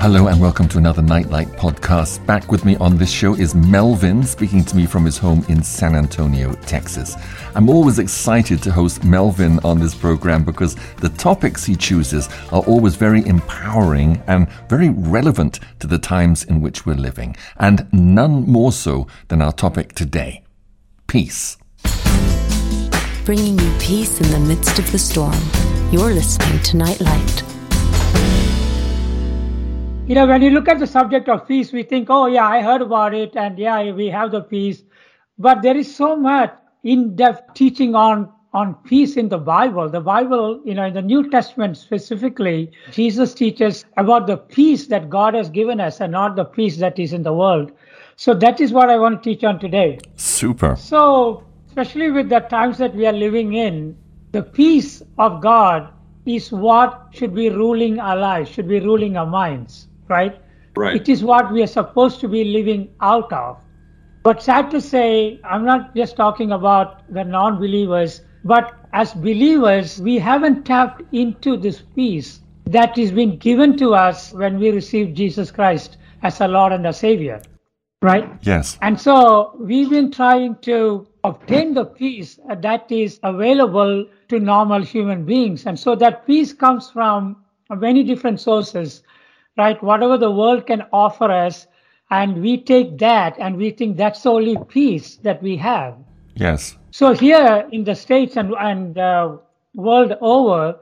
Hello and welcome to another Nightlight podcast. Back with me on this show is Melvin, speaking to me from his home in San Antonio, Texas. I'm always excited to host Melvin on this program because the topics he chooses are always very empowering and very relevant to the times in which we're living, and none more so than our topic today peace. Bringing you peace in the midst of the storm. You're listening to Nightlight. You know, when you look at the subject of peace, we think, oh, yeah, I heard about it, and yeah, we have the peace. But there is so much in depth teaching on, on peace in the Bible. The Bible, you know, in the New Testament specifically, Jesus teaches about the peace that God has given us and not the peace that is in the world. So that is what I want to teach on today. Super. So, especially with the times that we are living in, the peace of God is what should be ruling our lives, should be ruling our minds right? Right. It is what we are supposed to be living out of. But sad to say, I'm not just talking about the non believers, but as believers, we haven't tapped into this peace that is being given to us when we receive Jesus Christ as our Lord and our Savior. Right? Yes. And so we've been trying to obtain the peace that is available to normal human beings. And so that peace comes from many different sources right? Whatever the world can offer us, and we take that and we think that's the only peace that we have. Yes. So here in the States and, and uh, world over,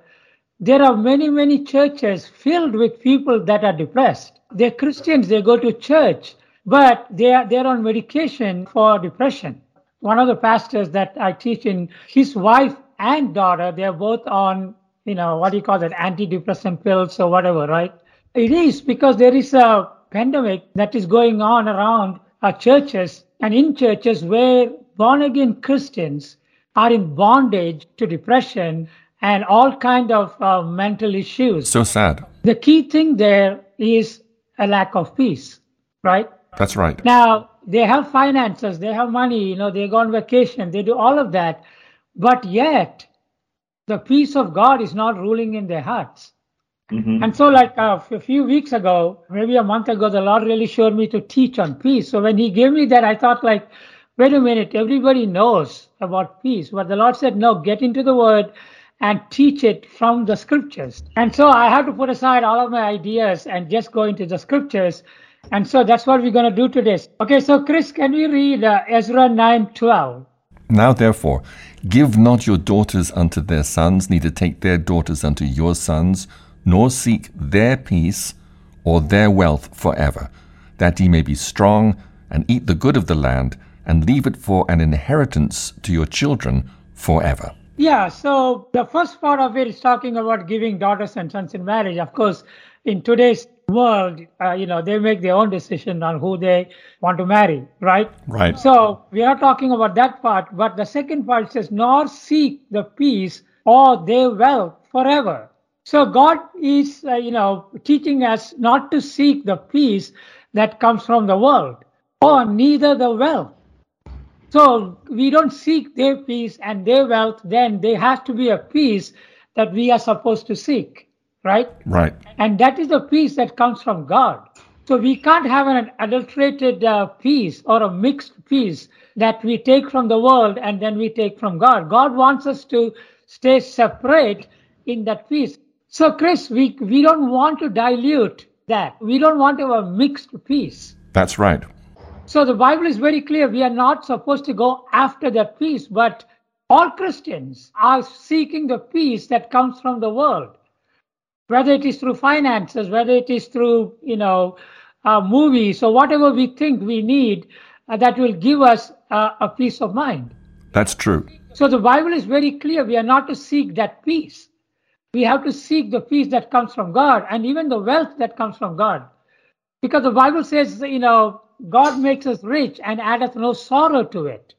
there are many, many churches filled with people that are depressed. They're Christians, they go to church, but they are, they're on medication for depression. One of the pastors that I teach in, his wife and daughter, they're both on, you know, what do you call that, antidepressant pills or whatever, right? It is because there is a pandemic that is going on around our churches and in churches where born again Christians are in bondage to depression and all kind of uh, mental issues. So sad. The key thing there is a lack of peace, right? That's right. Now, they have finances, they have money, you know, they go on vacation, they do all of that. But yet, the peace of God is not ruling in their hearts. Mm-hmm. And so, like uh, a few weeks ago, maybe a month ago, the Lord really showed me to teach on peace. So when He gave me that, I thought, like, wait a minute, everybody knows about peace. But the Lord said, no, get into the Word and teach it from the Scriptures. And so I have to put aside all of my ideas and just go into the Scriptures. And so that's what we're going to do today. Okay, so Chris, can we read uh, Ezra 9 12? Now, therefore, give not your daughters unto their sons, neither take their daughters unto your sons nor seek their peace or their wealth forever, that ye may be strong and eat the good of the land and leave it for an inheritance to your children forever. Yeah, so the first part of it is talking about giving daughters and sons in marriage. Of course, in today's world, uh, you know, they make their own decision on who they want to marry, right? Right. So we are talking about that part, but the second part says, nor seek the peace or their wealth forever. So God is, uh, you know, teaching us not to seek the peace that comes from the world, or neither the wealth. So we don't seek their peace and their wealth. Then there has to be a peace that we are supposed to seek, right? Right. And that is the peace that comes from God. So we can't have an adulterated uh, peace or a mixed peace that we take from the world and then we take from God. God wants us to stay separate in that peace. So, Chris, we, we don't want to dilute that. We don't want to have a mixed peace. That's right. So, the Bible is very clear. We are not supposed to go after that peace, but all Christians are seeking the peace that comes from the world, whether it is through finances, whether it is through, you know, uh, movies or whatever we think we need uh, that will give us uh, a peace of mind. That's true. So the Bible is very clear. We are not to seek that peace we have to seek the peace that comes from God and even the wealth that comes from God. Because the Bible says, you know, God makes us rich and addeth no sorrow to it.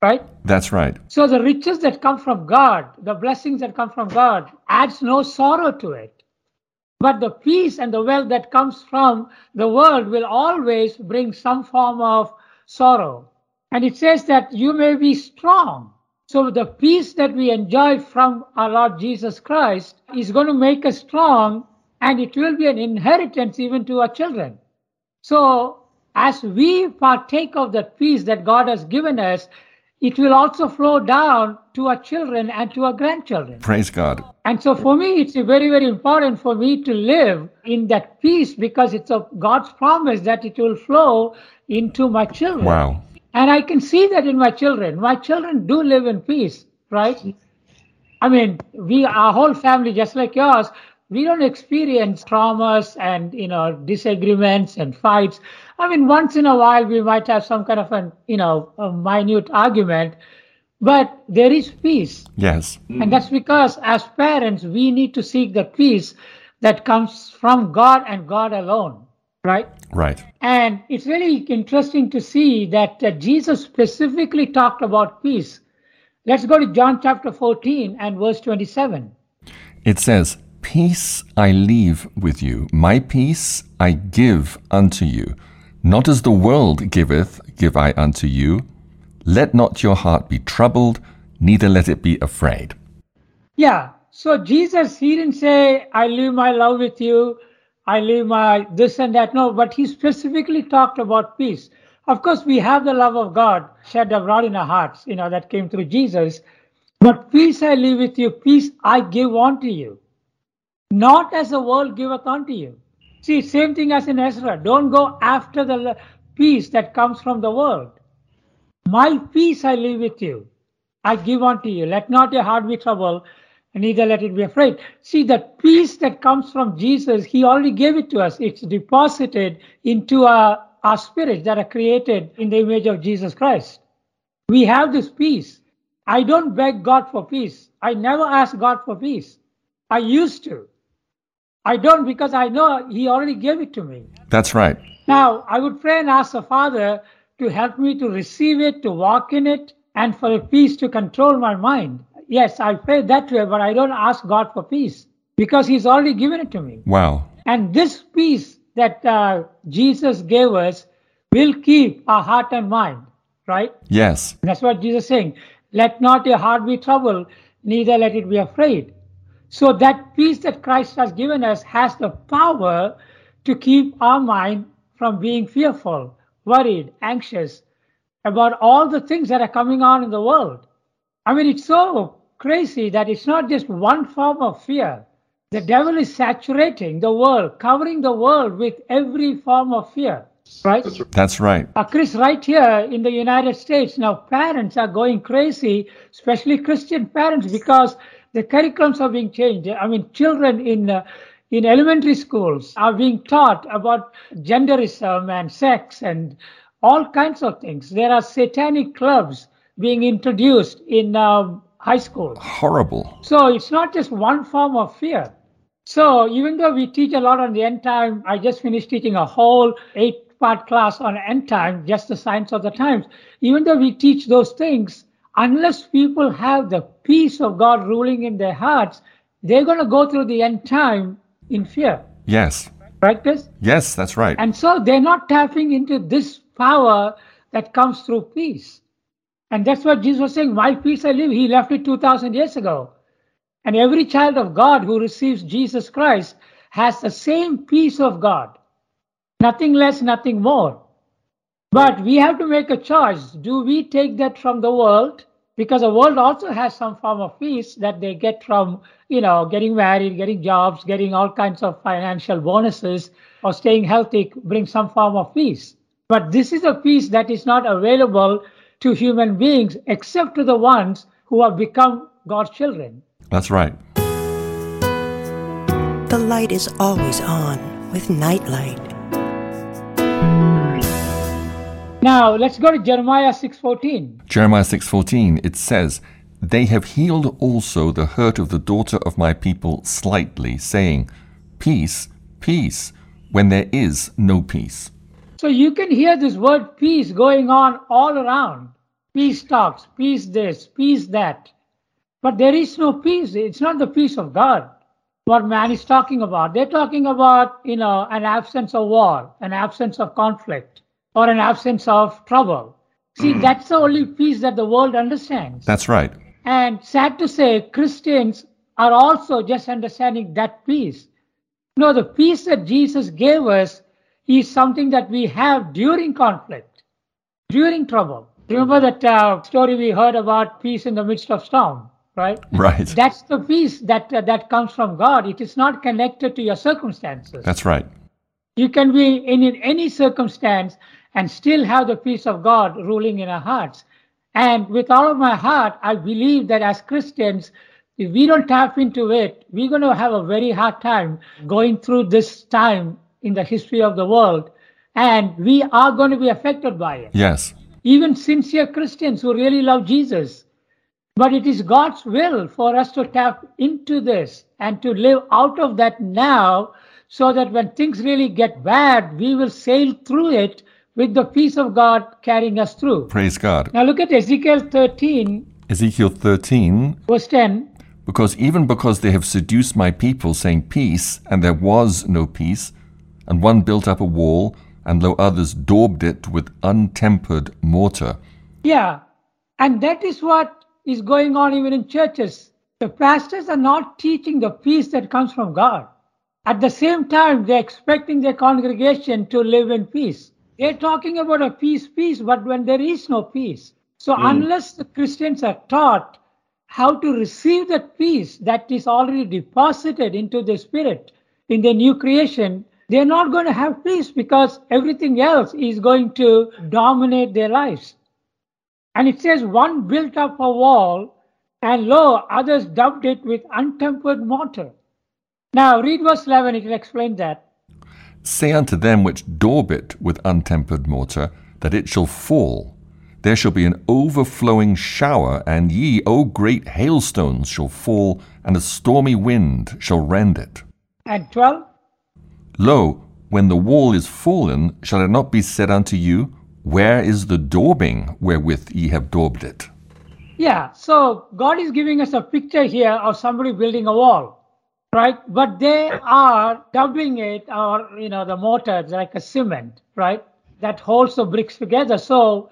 Right? That's right. So the riches that come from God, the blessings that come from God, adds no sorrow to it. But the peace and the wealth that comes from the world will always bring some form of sorrow. And it says that you may be strong so the peace that we enjoy from our Lord Jesus Christ is going to make us strong and it will be an inheritance even to our children. So, as we partake of that peace that God has given us, it will also flow down to our children and to our grandchildren. Praise God. And so for me, it's very, very important for me to live in that peace because it's of God's promise that it will flow into my children. Wow. And I can see that in my children. My children do live in peace, right? I mean, we, our whole family, just like yours, we don't experience traumas and you know disagreements and fights i mean once in a while we might have some kind of an you know a minute argument but there is peace Yes. and that's because as parents we need to seek the peace that comes from god and god alone right Right. and it's really interesting to see that uh, jesus specifically talked about peace let's go to john chapter 14 and verse 27 It says, Peace I leave with you, my peace I give unto you. Not as the world giveth, give I unto you. Let not your heart be troubled, neither let it be afraid. Yeah. So Jesus, he didn't say, I leave my love with you, I leave my this and that. No, but he specifically talked about peace. Of course, we have the love of God shed abroad in our hearts, you know, that came through Jesus. But peace I leave with you, peace I give unto you. Not as the world giveth unto you. See, same thing as in Ezra. Don't go after the peace that comes from the world. My peace I leave with you. I give unto you. Let not your heart be troubled, neither let it be afraid. See, that peace that comes from Jesus, He already gave it to us. It's deposited into our, our spirits that are created in the image of Jesus Christ. We have this peace. I don't beg God for peace. I never ask God for peace. I used to. I don't because I know He already gave it to me. That's right. Now, I would pray and ask the Father to help me to receive it, to walk in it, and for a peace to control my mind. Yes, I pray that way, but I don't ask God for peace because He's already given it to me. Wow. And this peace that uh, Jesus gave us will keep our heart and mind, right? Yes. That's what Jesus is saying. Let not your heart be troubled, neither let it be afraid. So that peace that Christ has given us has the power to keep our mind from being fearful, worried, anxious about all the things that are coming on in the world. I mean, it's so crazy that it's not just one form of fear. The devil is saturating the world, covering the world with every form of fear, right? That's right. Uh, Chris, right here in the United States, now parents are going crazy, especially Christian parents, because the curriculums are being changed. I mean, children in uh, in elementary schools are being taught about genderism and sex and all kinds of things. There are satanic clubs being introduced in um, high school. Horrible. So it's not just one form of fear. So even though we teach a lot on the end time, I just finished teaching a whole eight part class on end time, just the science of the times. Even though we teach those things, unless people have the peace of God ruling in their hearts, they're going to go through the end time in fear. Yes. Right, Chris? Yes, that's right. And so they're not tapping into this power that comes through peace. And that's what Jesus was saying, My peace I live. He left it 2,000 years ago. And every child of God who receives Jesus Christ has the same peace of God. Nothing less, nothing more. But we have to make a choice. Do we take that from the world? Because the world also has some form of peace that they get from, you know, getting married, getting jobs, getting all kinds of financial bonuses, or staying healthy brings some form of peace. But this is a peace that is not available to human beings except to the ones who have become God's children. That's right. The light is always on with Nightlight. Now let's go to Jeremiah 6:14. Jeremiah 6:14 it says, "They have healed also the hurt of the daughter of my people slightly, saying, peace, peace, when there is no peace." So you can hear this word peace going on all around. Peace talks, peace this, peace that. But there is no peace. It's not the peace of God. What man is talking about. They're talking about, you know, an absence of war, an absence of conflict, or an absence of trouble. See, hmm. that's the only peace that the world understands. That's right. And sad to say, Christians are also just understanding that peace. No, the peace that Jesus gave us is something that we have during conflict, during trouble. Remember that uh, story we heard about peace in the midst of storm, right? Right. That's the peace that uh, that comes from God. It is not connected to your circumstances. That's right. You can be in, in any circumstance and still have the peace of God ruling in our hearts. And with all of my heart, I believe that as Christians, if we don't tap into it, we're going to have a very hard time going through this time in the history of the world. And we are going to be affected by it. Yes. Even sincere Christians who really love Jesus. But it is God's will for us to tap into this and to live out of that now so that when things really get bad, we will sail through it with the peace of God carrying us through. Praise God. Now look at Ezekiel 13, Ezekiel 13 verse 10. Because even because they have seduced my people, saying peace, and there was no peace, and one built up a wall, and lo others daubed it with untempered mortar. Yeah. And that is what is going on even in churches. The pastors are not teaching the peace that comes from God. At the same time, they're expecting their congregation to live in peace. They're talking about a peace, peace, but when there is no peace. So, hmm. unless the Christians are taught how to receive that peace that is already deposited into the spirit in the new creation, they're not going to have peace because everything else is going to dominate their lives. And it says, one built up a wall, and lo, others dubbed it with untempered mortar. Now, read verse 11, it will explain that. Say unto them which daub it with untempered mortar, that it shall fall. There shall be an overflowing shower, and ye, O great hailstones, shall fall, and a stormy wind shall rend it. And 12, Lo, when the wall is fallen, shall it not be said unto you, Where is the daubing wherewith ye have daubed it? Yeah, so God is giving us a picture here of somebody building a wall, right? But they are daubing it, or you know, the mortar like a cement, right? That holds the bricks together. So,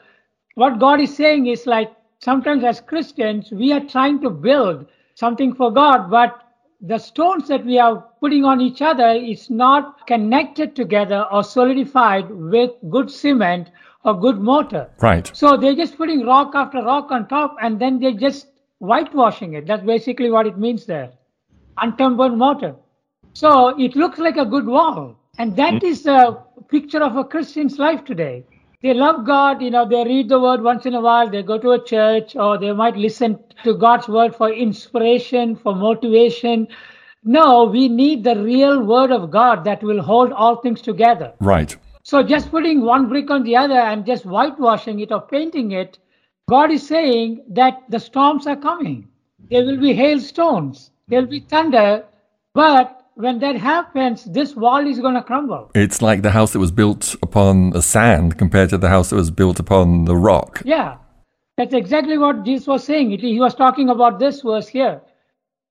what God is saying is like sometimes as Christians, we are trying to build something for God, but the stones that we are putting on each other is not connected together or solidified with good cement or good mortar. Right. So they're just putting rock after rock on top and then they're just whitewashing it. That's basically what it means there. Untempered mortar. So it looks like a good wall. And that mm-hmm. is a picture of a Christian's life today. They love God, you know, they read the word once in a while, they go to a church, or they might listen to God's word for inspiration, for motivation. No, we need the real word of God that will hold all things together. Right. So just putting one brick on the other and just whitewashing it or painting it, God is saying that the storms are coming. There will be hailstones, there will be thunder, but when that happens, this wall is going to crumble. It's like the house that was built upon the sand compared to the house that was built upon the rock. Yeah, that's exactly what Jesus was saying. He was talking about this verse here.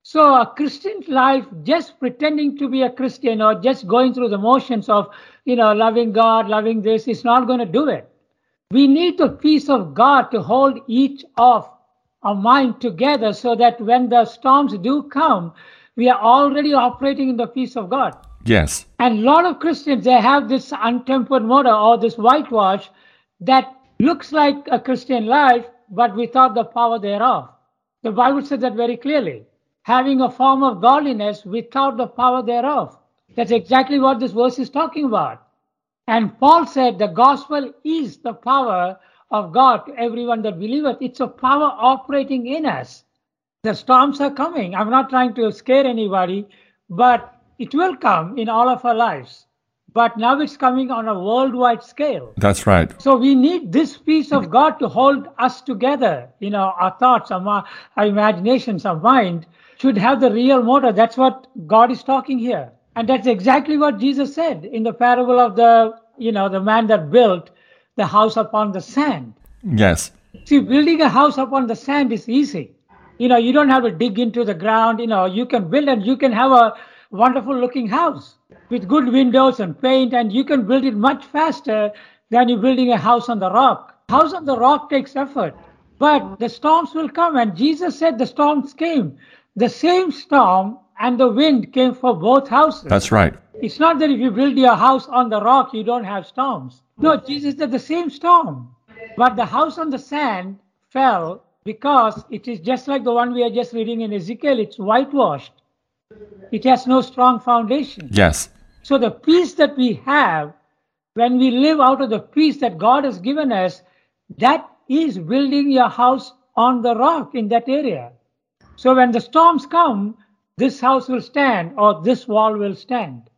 So, a Christian life, just pretending to be a Christian or just going through the motions of, you know, loving God, loving this, is not going to do it. We need the peace of God to hold each of our mind together so that when the storms do come, we are already operating in the peace of God. Yes. And a lot of Christians, they have this untempered mortar or this whitewash that looks like a Christian life, but without the power thereof. The Bible says that very clearly. Having a form of godliness without the power thereof. That's exactly what this verse is talking about. And Paul said the gospel is the power of God to everyone that believeth. It's a power operating in us. The storms are coming. I'm not trying to scare anybody, but it will come in all of our lives. But now it's coming on a worldwide scale. That's right. So we need this peace of God to hold us together. You know, our thoughts, our, our imaginations, our mind should have the real motor. That's what God is talking here. And that's exactly what Jesus said in the parable of the, you know, the man that built the house upon the sand. Yes. See, building a house upon the sand is easy. You know, you don't have to dig into the ground. You know, you can build and you can have a wonderful looking house with good windows and paint, and you can build it much faster than you building a house on the rock. House on the rock takes effort, but the storms will come. And Jesus said the storms came. The same storm and the wind came for both houses. That's right. It's not that if you build your house on the rock, you don't have storms. No, Jesus said the same storm. But the house on the sand fell because it is just like the one we are just reading in Ezekiel, it's whitewashed. It has no strong foundation. Yes. So the peace that we have when we live out of the peace that God has given us, that is building your house on the rock in that area. So when the storms come, this house will stand or this wall will stand.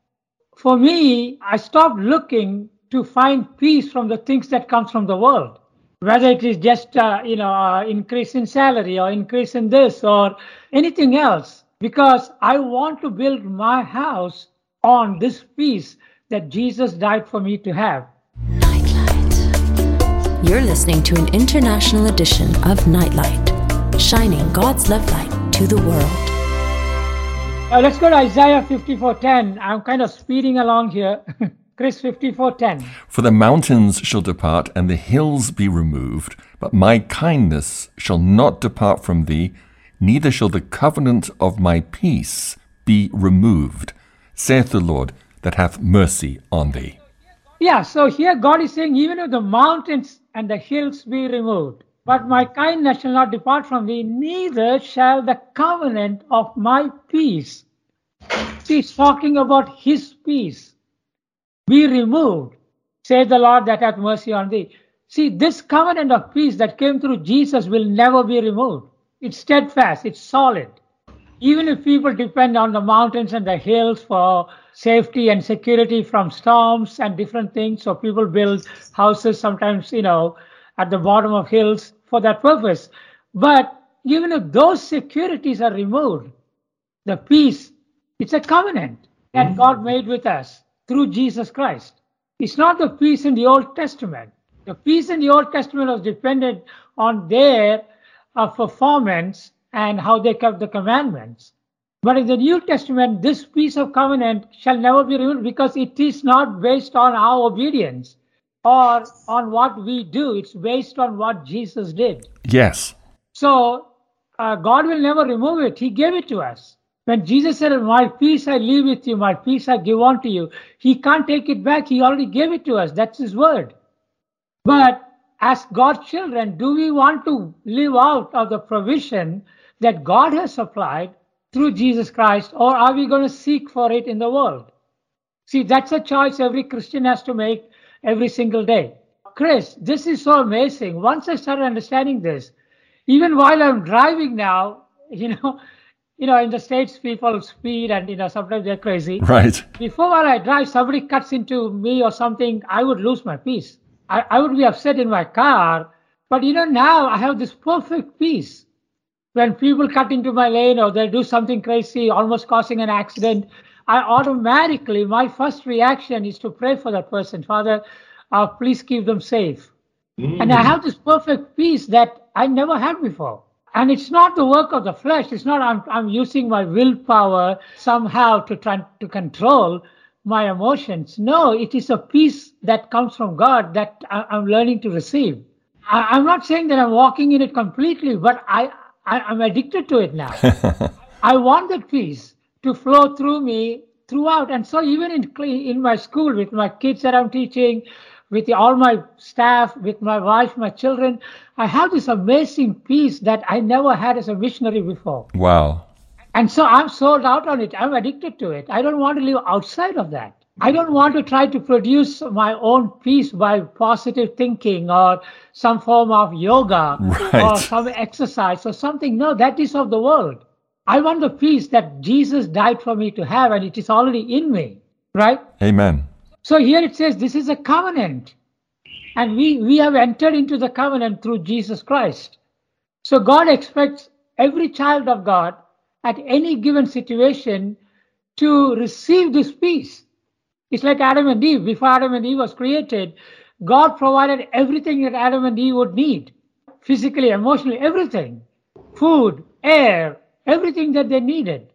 For me, I stopped looking to find peace from the things that comes from the world, whether it is just uh, you know uh, increase in salary or increase in this or anything else, because I want to build my house on this peace that Jesus died for me to have. Nightlight. You're listening to an international edition of Nightlight, shining God's love light to the world. Uh, let's go to Isaiah 54:10. I'm kind of speeding along here. Chris 54:10. For the mountains shall depart and the hills be removed, but my kindness shall not depart from thee, neither shall the covenant of my peace be removed, saith the Lord that hath mercy on thee. Yeah, so here God is saying, even if the mountains and the hills be removed, but my kindness shall not depart from thee, neither shall the covenant of my peace. He's talking about his peace be removed, says the Lord that hath mercy on thee. See, this covenant of peace that came through Jesus will never be removed. It's steadfast, it's solid. Even if people depend on the mountains and the hills for safety and security from storms and different things, so people build houses sometimes, you know, at the bottom of hills for that purpose. But even if those securities are removed, the peace, it's a covenant that mm. God made with us through Jesus Christ. It's not the peace in the Old Testament. The peace in the Old Testament was dependent on their uh, performance and how they kept the commandments. But in the New Testament, this peace of covenant shall never be removed because it is not based on our obedience or on what we do. It's based on what Jesus did. Yes. So uh, God will never remove it. He gave it to us. When Jesus said, My peace I leave with you, my peace I give unto you, he can't take it back. He already gave it to us. That's his word. But as God's children, do we want to live out of the provision that God has supplied through Jesus Christ, or are we going to seek for it in the world? See, that's a choice every Christian has to make every single day. Chris, this is so amazing. Once I started understanding this, even while I'm driving now, you know, you know, in the States, people speed and, you know, sometimes they're crazy. Right. Before while I drive, somebody cuts into me or something, I would lose my peace. I, I would be upset in my car. But, you know, now I have this perfect peace. When people cut into my lane or they do something crazy, almost causing an accident, I automatically, my first reaction is to pray for that person. Father, uh, please keep them safe. Mm. And I have this perfect peace that I never had before. And it's not the work of the flesh. It's not I'm, I'm using my willpower somehow to try to control my emotions. No, it is a peace that comes from God that I, am learning to receive. I, am not saying that I'm walking in it completely, but I, I am addicted to it now. I want that peace to flow through me throughout. And so even in in my school with my kids that I'm teaching, with all my staff, with my wife, my children. I have this amazing peace that I never had as a missionary before. Wow. And so I'm sold out on it. I'm addicted to it. I don't want to live outside of that. I don't want to try to produce my own peace by positive thinking or some form of yoga right. or some exercise or something. No, that is of the world. I want the peace that Jesus died for me to have, and it is already in me, right? Amen. So here it says this is a covenant. And we, we have entered into the covenant through Jesus Christ. So God expects every child of God at any given situation to receive this peace. It's like Adam and Eve. Before Adam and Eve was created, God provided everything that Adam and Eve would need physically, emotionally, everything food, air, everything that they needed.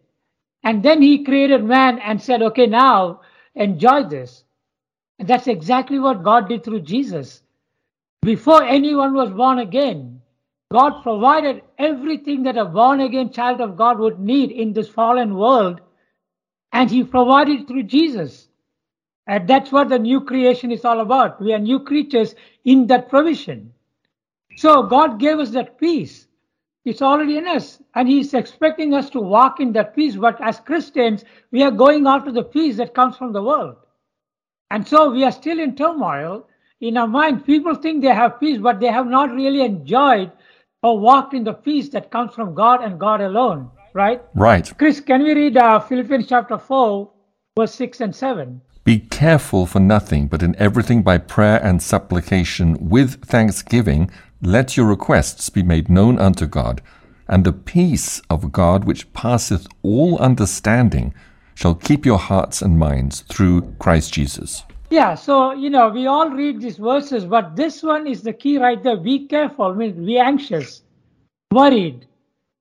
And then He created man and said, okay, now enjoy this. And that's exactly what God did through Jesus. Before anyone was born again, God provided everything that a born again child of God would need in this fallen world. and He provided through Jesus. And that's what the new creation is all about. We are new creatures in that provision. So God gave us that peace. It's already in us. And He's expecting us to walk in that peace. But as Christians, we are going after the peace that comes from the world. And so we are still in turmoil. In our mind, people think they have peace, but they have not really enjoyed or walked in the peace that comes from God and God alone, right? Right. Chris, can we read uh, Philippians chapter 4, verse 6 and 7? Be careful for nothing, but in everything by prayer and supplication with thanksgiving, let your requests be made known unto God. And the peace of God, which passeth all understanding, shall keep your hearts and minds through Christ Jesus. Yeah, so you know, we all read these verses, but this one is the key right there. Be careful, means be anxious, worried.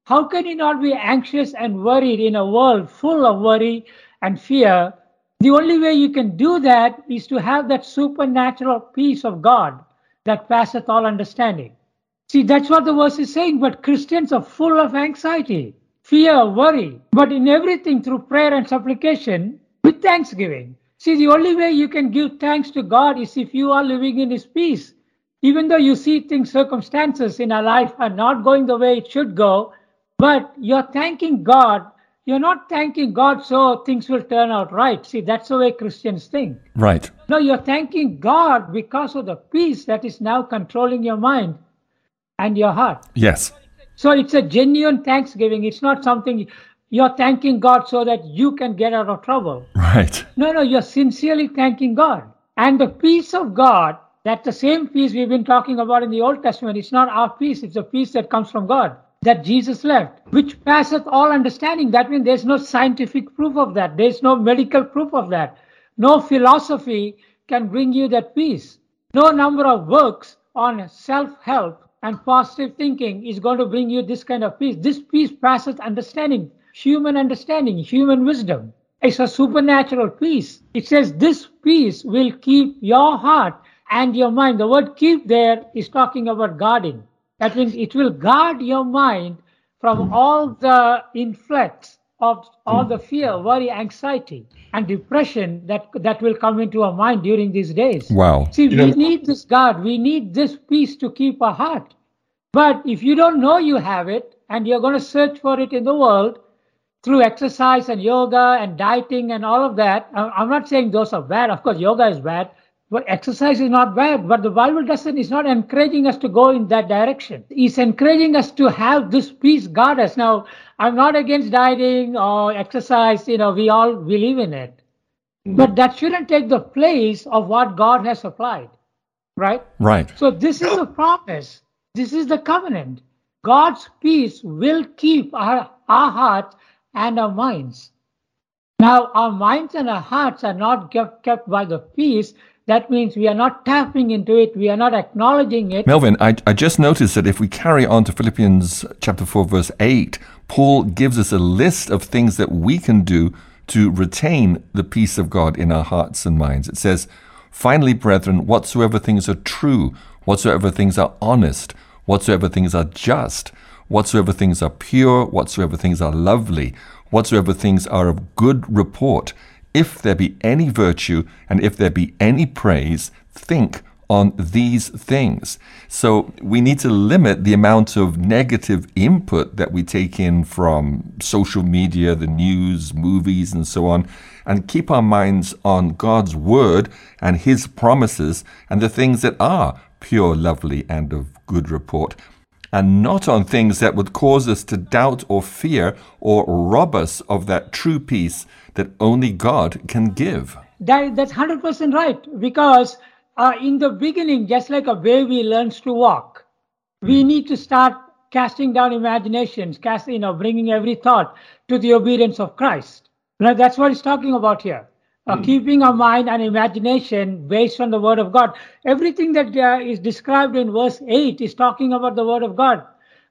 How can you not be anxious and worried in a world full of worry and fear? The only way you can do that is to have that supernatural peace of God that passeth all understanding. See, that's what the verse is saying, but Christians are full of anxiety, fear, worry, but in everything through prayer and supplication with thanksgiving. See, the only way you can give thanks to God is if you are living in His peace. Even though you see things, circumstances in our life are not going the way it should go, but you're thanking God. You're not thanking God so things will turn out right. See, that's the way Christians think. Right. No, you're thanking God because of the peace that is now controlling your mind and your heart. Yes. So it's a genuine thanksgiving. It's not something you're thanking God so that you can get out of trouble. Right. No, no, you're sincerely thanking God. And the peace of God, that's the same peace we've been talking about in the Old Testament. It's not our peace, it's a peace that comes from God, that Jesus left, which passeth all understanding. That means there's no scientific proof of that, there's no medical proof of that. No philosophy can bring you that peace. No number of works on self help and positive thinking is going to bring you this kind of peace. This peace passes understanding, human understanding, human wisdom. It's a supernatural peace. It says this peace will keep your heart and your mind. The word keep there is talking about guarding. That means it will guard your mind from all the influx of all the fear, worry, anxiety, and depression that that will come into our mind during these days. Wow. See, You we know- need this God. We need this peace to keep our heart. But if you don't know you have it and you're going to search for it in the world through exercise and yoga and dieting and all of that, I- I'm not saying those are bad. Of course, yoga is bad, but exercise is not bad. But the Bible doesn't, is not encouraging us to go in that direction. It's encouraging us to have this peace guard us. Now, I'm not against dieting or exercise. You know, we all believe in it. But mm-hmm. that shouldn't take the place of what God has supplied, right? Right. So this is the promise. This is the covenant. God's peace will keep our, our hearts and our minds. Now, our minds and our hearts are not kept, kept by the peace. That means we are not tapping into it. We are not acknowledging it. Melvin, I, I just noticed that if we carry on to Philippians chapter 4, verse 8, Paul gives us a list of things that we can do to retain the peace of God in our hearts and minds. It says, Finally, brethren, whatsoever things are true, whatsoever things are honest, whatsoever things are just, whatsoever things are pure, whatsoever things are lovely, whatsoever things are of good report, if there be any virtue and if there be any praise, think on these things. So we need to limit the amount of negative input that we take in from social media, the news, movies, and so on, and keep our minds on God's word and his promises and the things that are pure, lovely, and of good report. And not on things that would cause us to doubt or fear or rob us of that true peace that only God can give. That, that's 100% right. Because uh, in the beginning, just like a baby learns to walk, we need to start casting down imaginations, casting, you know, bringing every thought to the obedience of Christ. Now, that's what he's talking about here. Uh, Keeping our mind and imagination based on the Word of God. Everything that uh, is described in verse 8 is talking about the Word of God.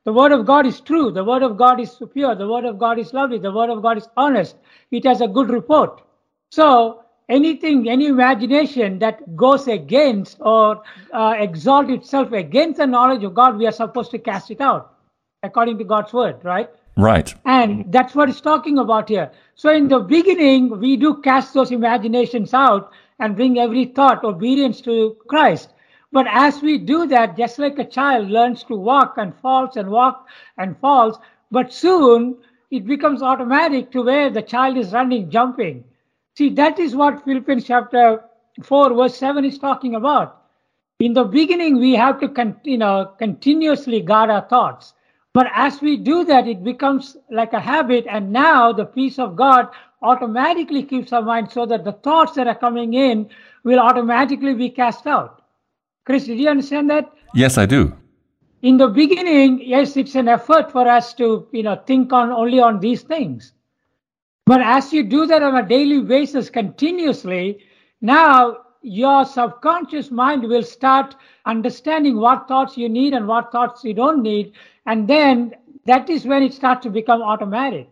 The Word of God is true. The Word of God is pure. The Word of God is lovely. The Word of God is honest. It has a good report. So, anything, any imagination that goes against or uh, exalt itself against the knowledge of God, we are supposed to cast it out according to God's Word, right? Right. And that's what it's talking about here. So in the beginning, we do cast those imaginations out and bring every thought obedience to Christ. But as we do that, just like a child learns to walk and falls and walk and falls, but soon it becomes automatic to where the child is running, jumping. See, that is what Philippians chapter 4, verse 7 is talking about. In the beginning, we have to con- you know, continuously guard our thoughts. But as we do that, it becomes like a habit. And now the peace of God automatically keeps our mind so that the thoughts that are coming in will automatically be cast out. Chris, did you understand that? Yes, I do. In the beginning, yes, it's an effort for us to, you know, think on only on these things. But as you do that on a daily basis continuously, now your subconscious mind will start understanding what thoughts you need and what thoughts you don't need. And then that is when it starts to become automatic.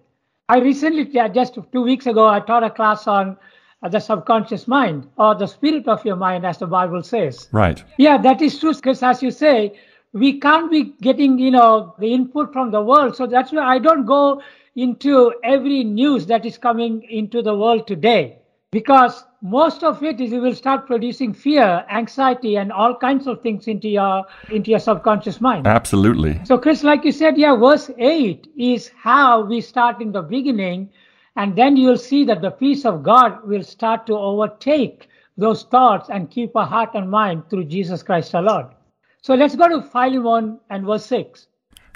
I recently, just two weeks ago, I taught a class on uh, the subconscious mind or the spirit of your mind, as the Bible says. Right. Yeah, that is true. Because as you say, we can't be getting, you know, the input from the world. So that's why I don't go into every news that is coming into the world today. Because most of it is you will start producing fear anxiety and all kinds of things into your into your subconscious mind. Absolutely. so chris like you said yeah verse 8 is how we start in the beginning and then you'll see that the peace of god will start to overtake those thoughts and keep our heart and mind through jesus christ our lord. So let's go to philemon and verse 6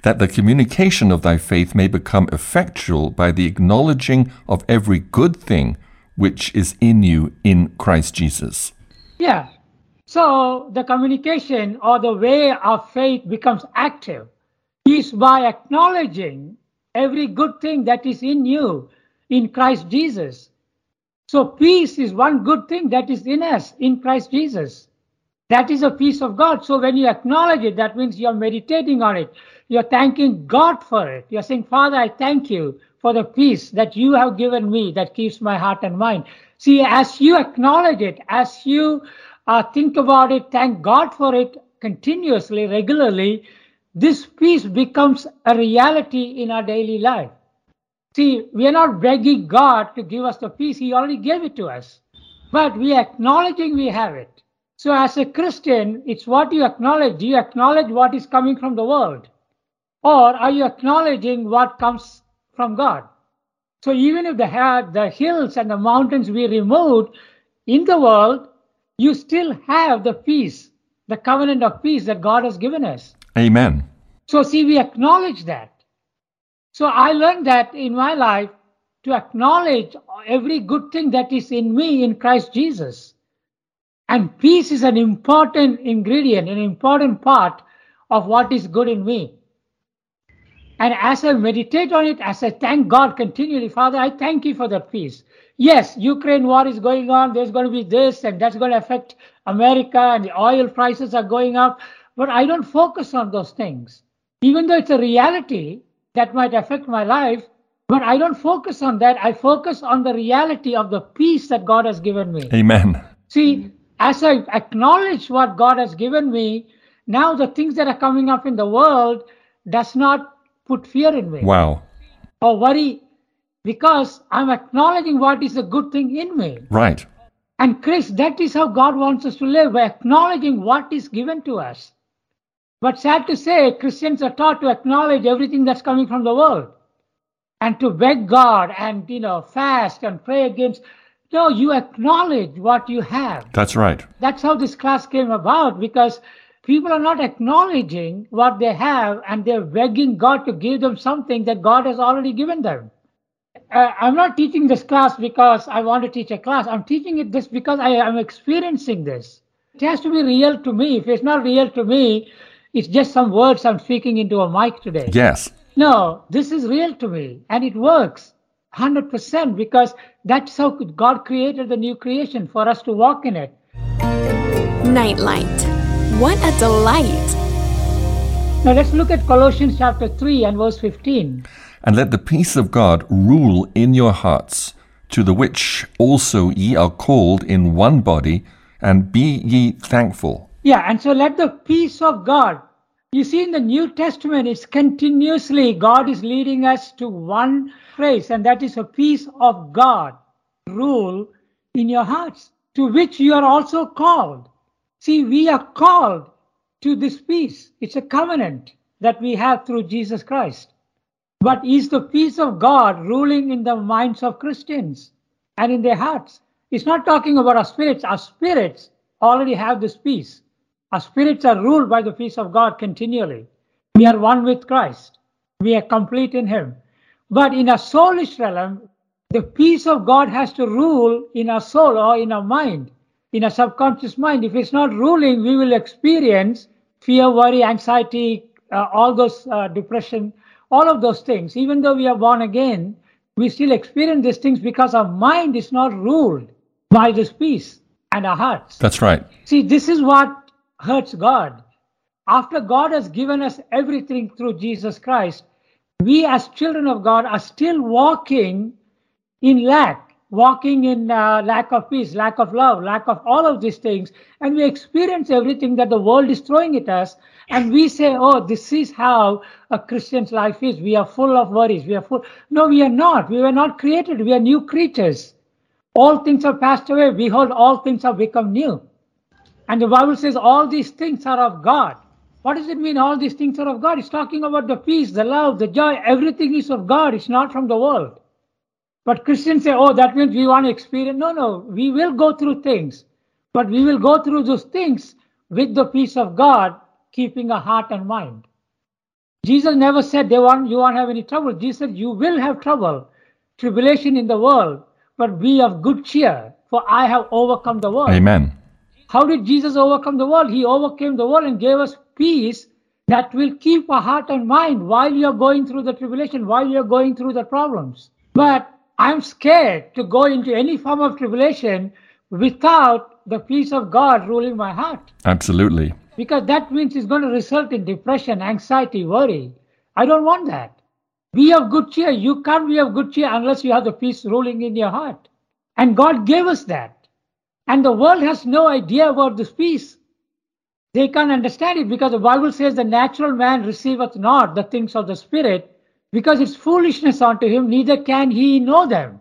That the communication of thy faith may become effectual by the acknowledging of every good thing which is in you in Christ Jesus. Yeah. So the communication or the way of faith becomes active is by acknowledging every good thing that is in you in Christ Jesus. So peace is one good thing that is in us in Christ Jesus. That is a peace of God. So when you acknowledge it, that means you're meditating on it. You're thanking God for it. You're saying, Father, I thank you for the peace that you have given me that keeps my heart and mind. See, as you acknowledge it, as you uh, think about it, thank God for it continuously, regularly, this peace becomes a reality in our daily life. See, we are not begging God to give us the peace, He already gave it to us. But we are acknowledging we have it. So, as a Christian, it's what you acknowledge. You acknowledge what is coming from the world? Or are you acknowledging what comes from God? So, even if the, the hills and the mountains be removed in the world, you still have the peace, the covenant of peace that God has given us. Amen. So, see, we acknowledge that. So, I learned that in my life to acknowledge every good thing that is in me in Christ Jesus. And peace is an important ingredient, an important part of what is good in me. And as I meditate on it, as I thank God continually, Father, I thank you for that peace. Yes, Ukraine war is going on. There's going to be this, and that's going to affect America, and the oil prices are going up. But I don't focus on those things. Even though it's a reality that might affect my life, but I don't focus on that. I focus on the reality of the peace that God has given me. Amen. See, as I acknowledge what God has given me, now the things that are coming up in the world does not put fear in me Wow. or worry because I'm acknowledging what is a good thing in me. Right. And Chris, that is how God wants us to live by acknowledging what is given to us. But sad to say, Christians are taught to acknowledge everything that's coming from the world and to beg God and you know fast and pray against. No, you acknowledge what you have. That's right. That's how this class came about because people are not acknowledging what they have and they're begging God to give them something that God has already given them. Uh, I'm not teaching this class because I want to teach a class. I'm teaching it this because I am experiencing this. It has to be real to me. If it's not real to me, it's just some words I'm speaking into a mic today. Yes. No, this is real to me and it works 100% because that's how God created the new creation for us to walk in it. Nightlight. What a delight! Now let's look at Colossians chapter 3 and verse 15. And let the peace of God rule in your hearts, to the which also ye are called in one body, and be ye thankful. Yeah, and so let the peace of God You see, in the New Testament, it's continuously God is leading us to one phrase, and that is a peace of God rule in your hearts, to which you are also called. See, we are called to this peace. It's a covenant that we have through Jesus Christ. But is the peace of God ruling in the minds of Christians and in their hearts? It's not talking about our spirits. Our spirits already have this peace. Our spirits are ruled by the peace of God continually. We are one with Christ. We are complete in Him. But in a soulish realm, the peace of God has to rule in our soul or in our mind, in a subconscious mind. If it's not ruling, we will experience fear, worry, anxiety, uh, all those uh, depression, all of those things. Even though we are born again, we still experience these things because our mind is not ruled by this peace and our hearts. That's right. See, this is what hurts God. After God has given us everything through Jesus Christ, we as children of God are still walking in lack, walking in uh, lack of peace, lack of love, lack of all of these things. And we experience everything that the world is throwing at us. And we say, oh, this is how a Christian's life is. We are full of worries. We are full. No, we are not. We were not created. We are new creatures. All things have passed away. Behold, all things have become new. And the Bible says all these things are of God. What does it mean all these things are of God? It's talking about the peace, the love, the joy. Everything is of God. It's not from the world. But Christians say, oh, that means we want to experience. No, no, we will go through things, but we will go through those things with the peace of God, keeping a heart and mind. Jesus never said they want you won't have any trouble. Jesus said you will have trouble, tribulation in the world, but be of good cheer, for I have overcome the world. Amen. How did Jesus overcome the world? He overcame the world and gave us peace that will keep our heart and mind while you're going through the tribulation, while you're going through the problems. But I'm scared to go into any form of tribulation without the peace of God ruling my heart. Absolutely. Because that means it's going to result in depression, anxiety, worry. I don't want that. Be of good cheer. You can't be of good cheer unless you have the peace ruling in your heart. And God gave us that. And the world has no idea about this peace. They can't understand it because the Bible says the natural man receiveth not the things of the Spirit because it's foolishness unto him, neither can he know them.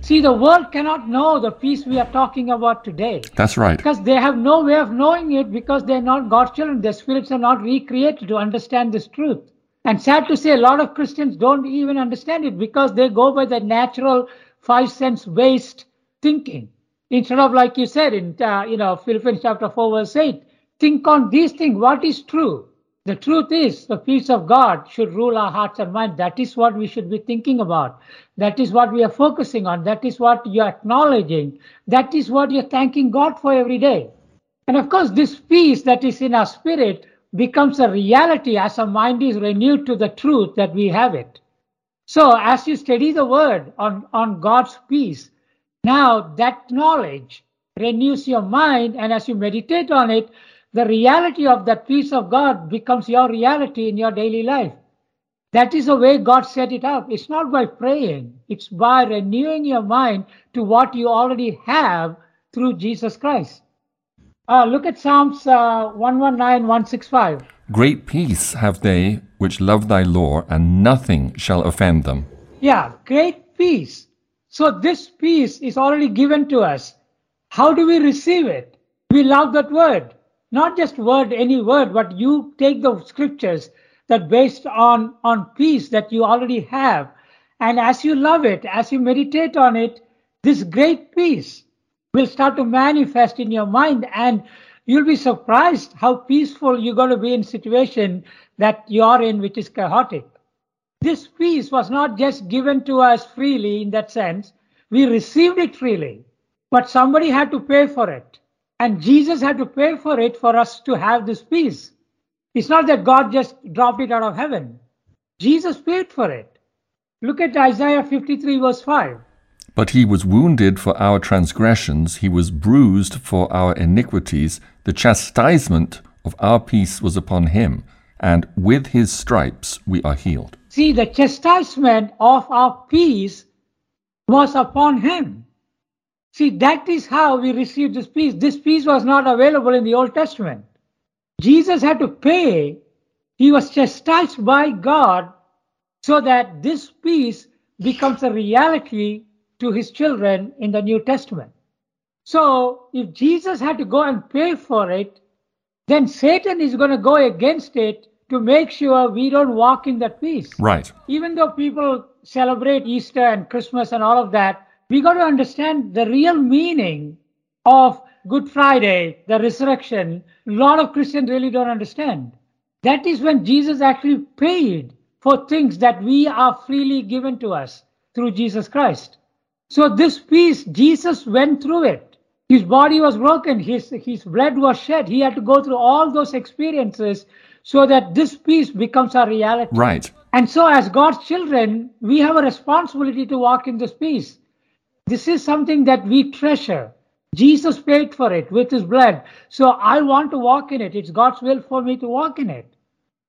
See, the world cannot know the peace we are talking about today. That's right. Because they have no way of knowing it because they're not God's children. Their spirits are not recreated to understand this truth. And sad to say, a lot of Christians don't even understand it because they go by the natural five sense based thinking instead of like you said in uh, you know philippians chapter 4 verse 8 think on these things what is true the truth is the peace of god should rule our hearts and minds. That is what we should be thinking about. That is what we are focusing on. That is what you're acknowledging. That is what you're thanking god for every day. And of course this peace that is in our spirit becomes a reality as our mind is renewed to the truth that we have it. So as you study the word on on god's peace now, that knowledge renews your mind, and as you meditate on it, the reality of that peace of God becomes your reality in your daily life. That is the way God set it up. It's not by praying, it's by renewing your mind to what you already have through Jesus Christ. Uh, look at Psalms uh, 119, 165. Great peace have they which love thy law, and nothing shall offend them. Yeah, great peace. So this peace is already given to us. How do we receive it? We love that word. Not just word, any word, but you take the scriptures that based on, on peace that you already have. And as you love it, as you meditate on it, this great peace will start to manifest in your mind and you'll be surprised how peaceful you're going to be in situation that you're in which is chaotic this peace was not just given to us freely in that sense. We received it freely, but somebody had to pay for it. And Jesus had to pay for it for us to have this peace. It's not that God just dropped it out of heaven. Jesus paid for it. Look at Isaiah 53, verse 5. But he was wounded for our transgressions, he was bruised for our iniquities. The chastisement of our peace was upon him, and with his stripes we are healed. See, the chastisement of our peace was upon him. See, that is how we receive this peace. This peace was not available in the Old Testament. Jesus had to pay. He was chastised by God so that this peace becomes a reality to his children in the New Testament. So if Jesus had to go and pay for it, then Satan is going to go against it to make sure we don't walk in that peace. Right. Even though people celebrate Easter and Christmas and all of that, we got to understand the real meaning of Good Friday, the resurrection. A lot of Christians really don't understand. That is when Jesus actually paid for things that we are freely given to us through Jesus Christ. So this peace, Jesus went through it. His body was broken, his, his blood was shed. He had to go through all those experiences so that this peace becomes our reality. Right. And so, as God's children, we have a responsibility to walk in this peace. This is something that we treasure. Jesus paid for it with his blood. So I want to walk in it. It's God's will for me to walk in it.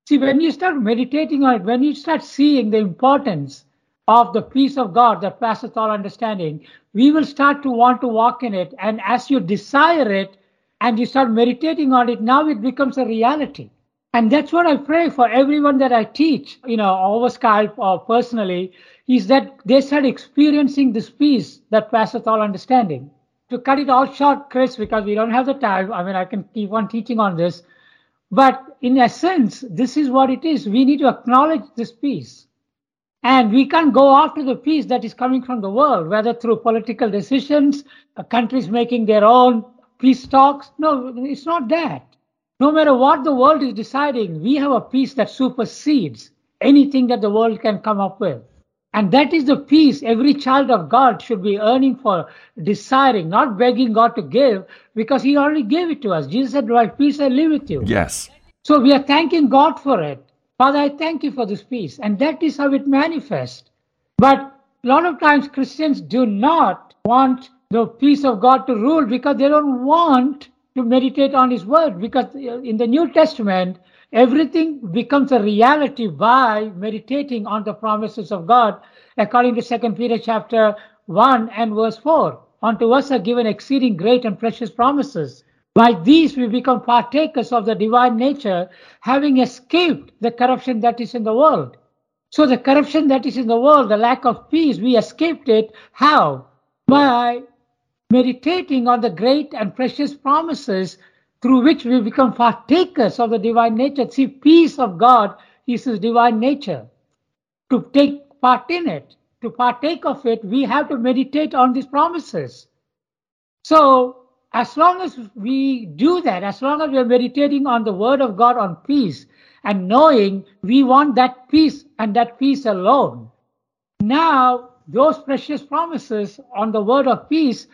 See, when you start meditating on it, when you start seeing the importance of the peace of God that passeth all understanding, we will start to want to walk in it. And as you desire it and you start meditating on it, now it becomes a reality. And that's what I pray for everyone that I teach, you know, over Skype or personally, is that they start experiencing this peace that passeth all understanding. To cut it all short, Chris, because we don't have the time, I mean, I can keep on teaching on this. But in essence, this is what it is. We need to acknowledge this peace. And we can't go after the peace that is coming from the world, whether through political decisions, countries making their own peace talks. No, it's not that. No matter what the world is deciding, we have a peace that supersedes anything that the world can come up with. And that is the peace every child of God should be earning for, desiring, not begging God to give, because He already gave it to us. Jesus said, My peace I live with you. Yes. So we are thanking God for it. Father, I thank you for this peace. And that is how it manifests. But a lot of times Christians do not want the peace of God to rule because they don't want to meditate on his word because uh, in the New Testament, everything becomes a reality by meditating on the promises of God, according to Second Peter chapter 1 and verse 4. Unto us are given exceeding great and precious promises. By these we become partakers of the divine nature, having escaped the corruption that is in the world. So the corruption that is in the world, the lack of peace, we escaped it. How? By meditating on the great and precious promises through which we become partakers of the divine nature. See, peace of God is his divine nature. To take part in it, to partake of it, we have to meditate on these promises. So, as long as we do that, as long as we are meditating on the word of God on peace and knowing we want that peace and that peace alone, now those precious promises on the word of peace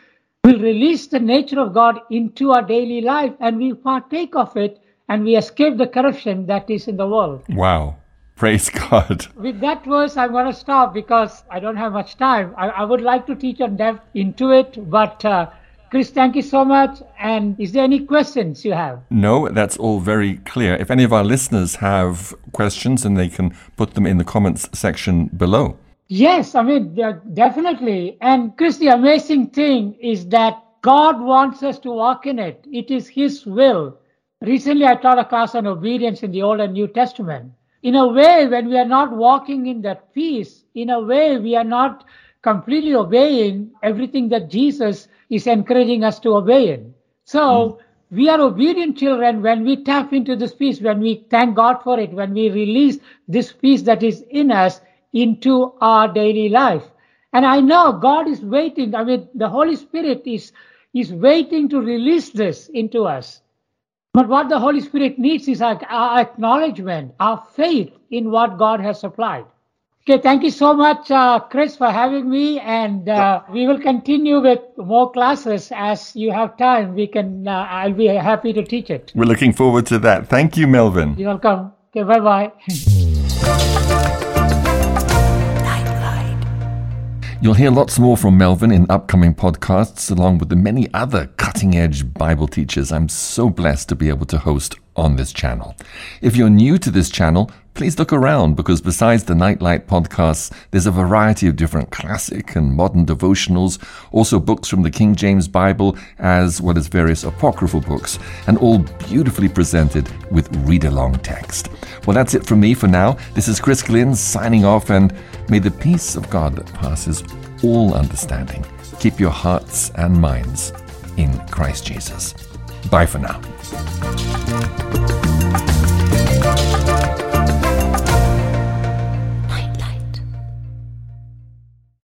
will release the nature of God into our daily life and we partake of it and we escape the corruption that is in the world. Wow. Praise God. With that verse, I'm going to stop because I don't have much time. I, I would like to teach on depth into it, but uh, Chris, thank you so much. And is there any questions you have? No, that's all very clear. If any of our listeners have questions, then they can put them in the comments section below. Yes, I mean, definitely. And Chris, the amazing thing is that God wants us to walk in it. It is His will. Recently, I taught a class on obedience in the Old and New Testament. In a way, when we are not walking in that peace, in a way, we are not completely obeying everything that Jesus is encouraging us to obey in. So, mm. we are obedient children when we tap into this peace, when we thank God for it, when we release this peace that is in us into our daily life. And I know God is waiting. I mean, the Holy Spirit is, is waiting to release this into us. But what the Holy Spirit needs is our, our acknowledgement, our faith in what God has supplied. Okay, thank you so much, uh, Chris, for having me. And uh, we will continue with more classes as you have time. We can. Uh, I'll be happy to teach it. We're looking forward to that. Thank you, Melvin. You're welcome. Okay, bye bye. You'll hear lots more from Melvin in upcoming podcasts, along with the many other cutting edge Bible teachers I'm so blessed to be able to host on this channel. If you're new to this channel, please look around because besides the Nightlight podcasts, there's a variety of different classic and modern devotionals, also books from the King James Bible, as well as various apocryphal books, and all beautifully presented with read along text. Well, that's it from me for now. This is Chris Glynn signing off, and may the peace of God that passes all understanding keep your hearts and minds in Christ Jesus. Bye for now.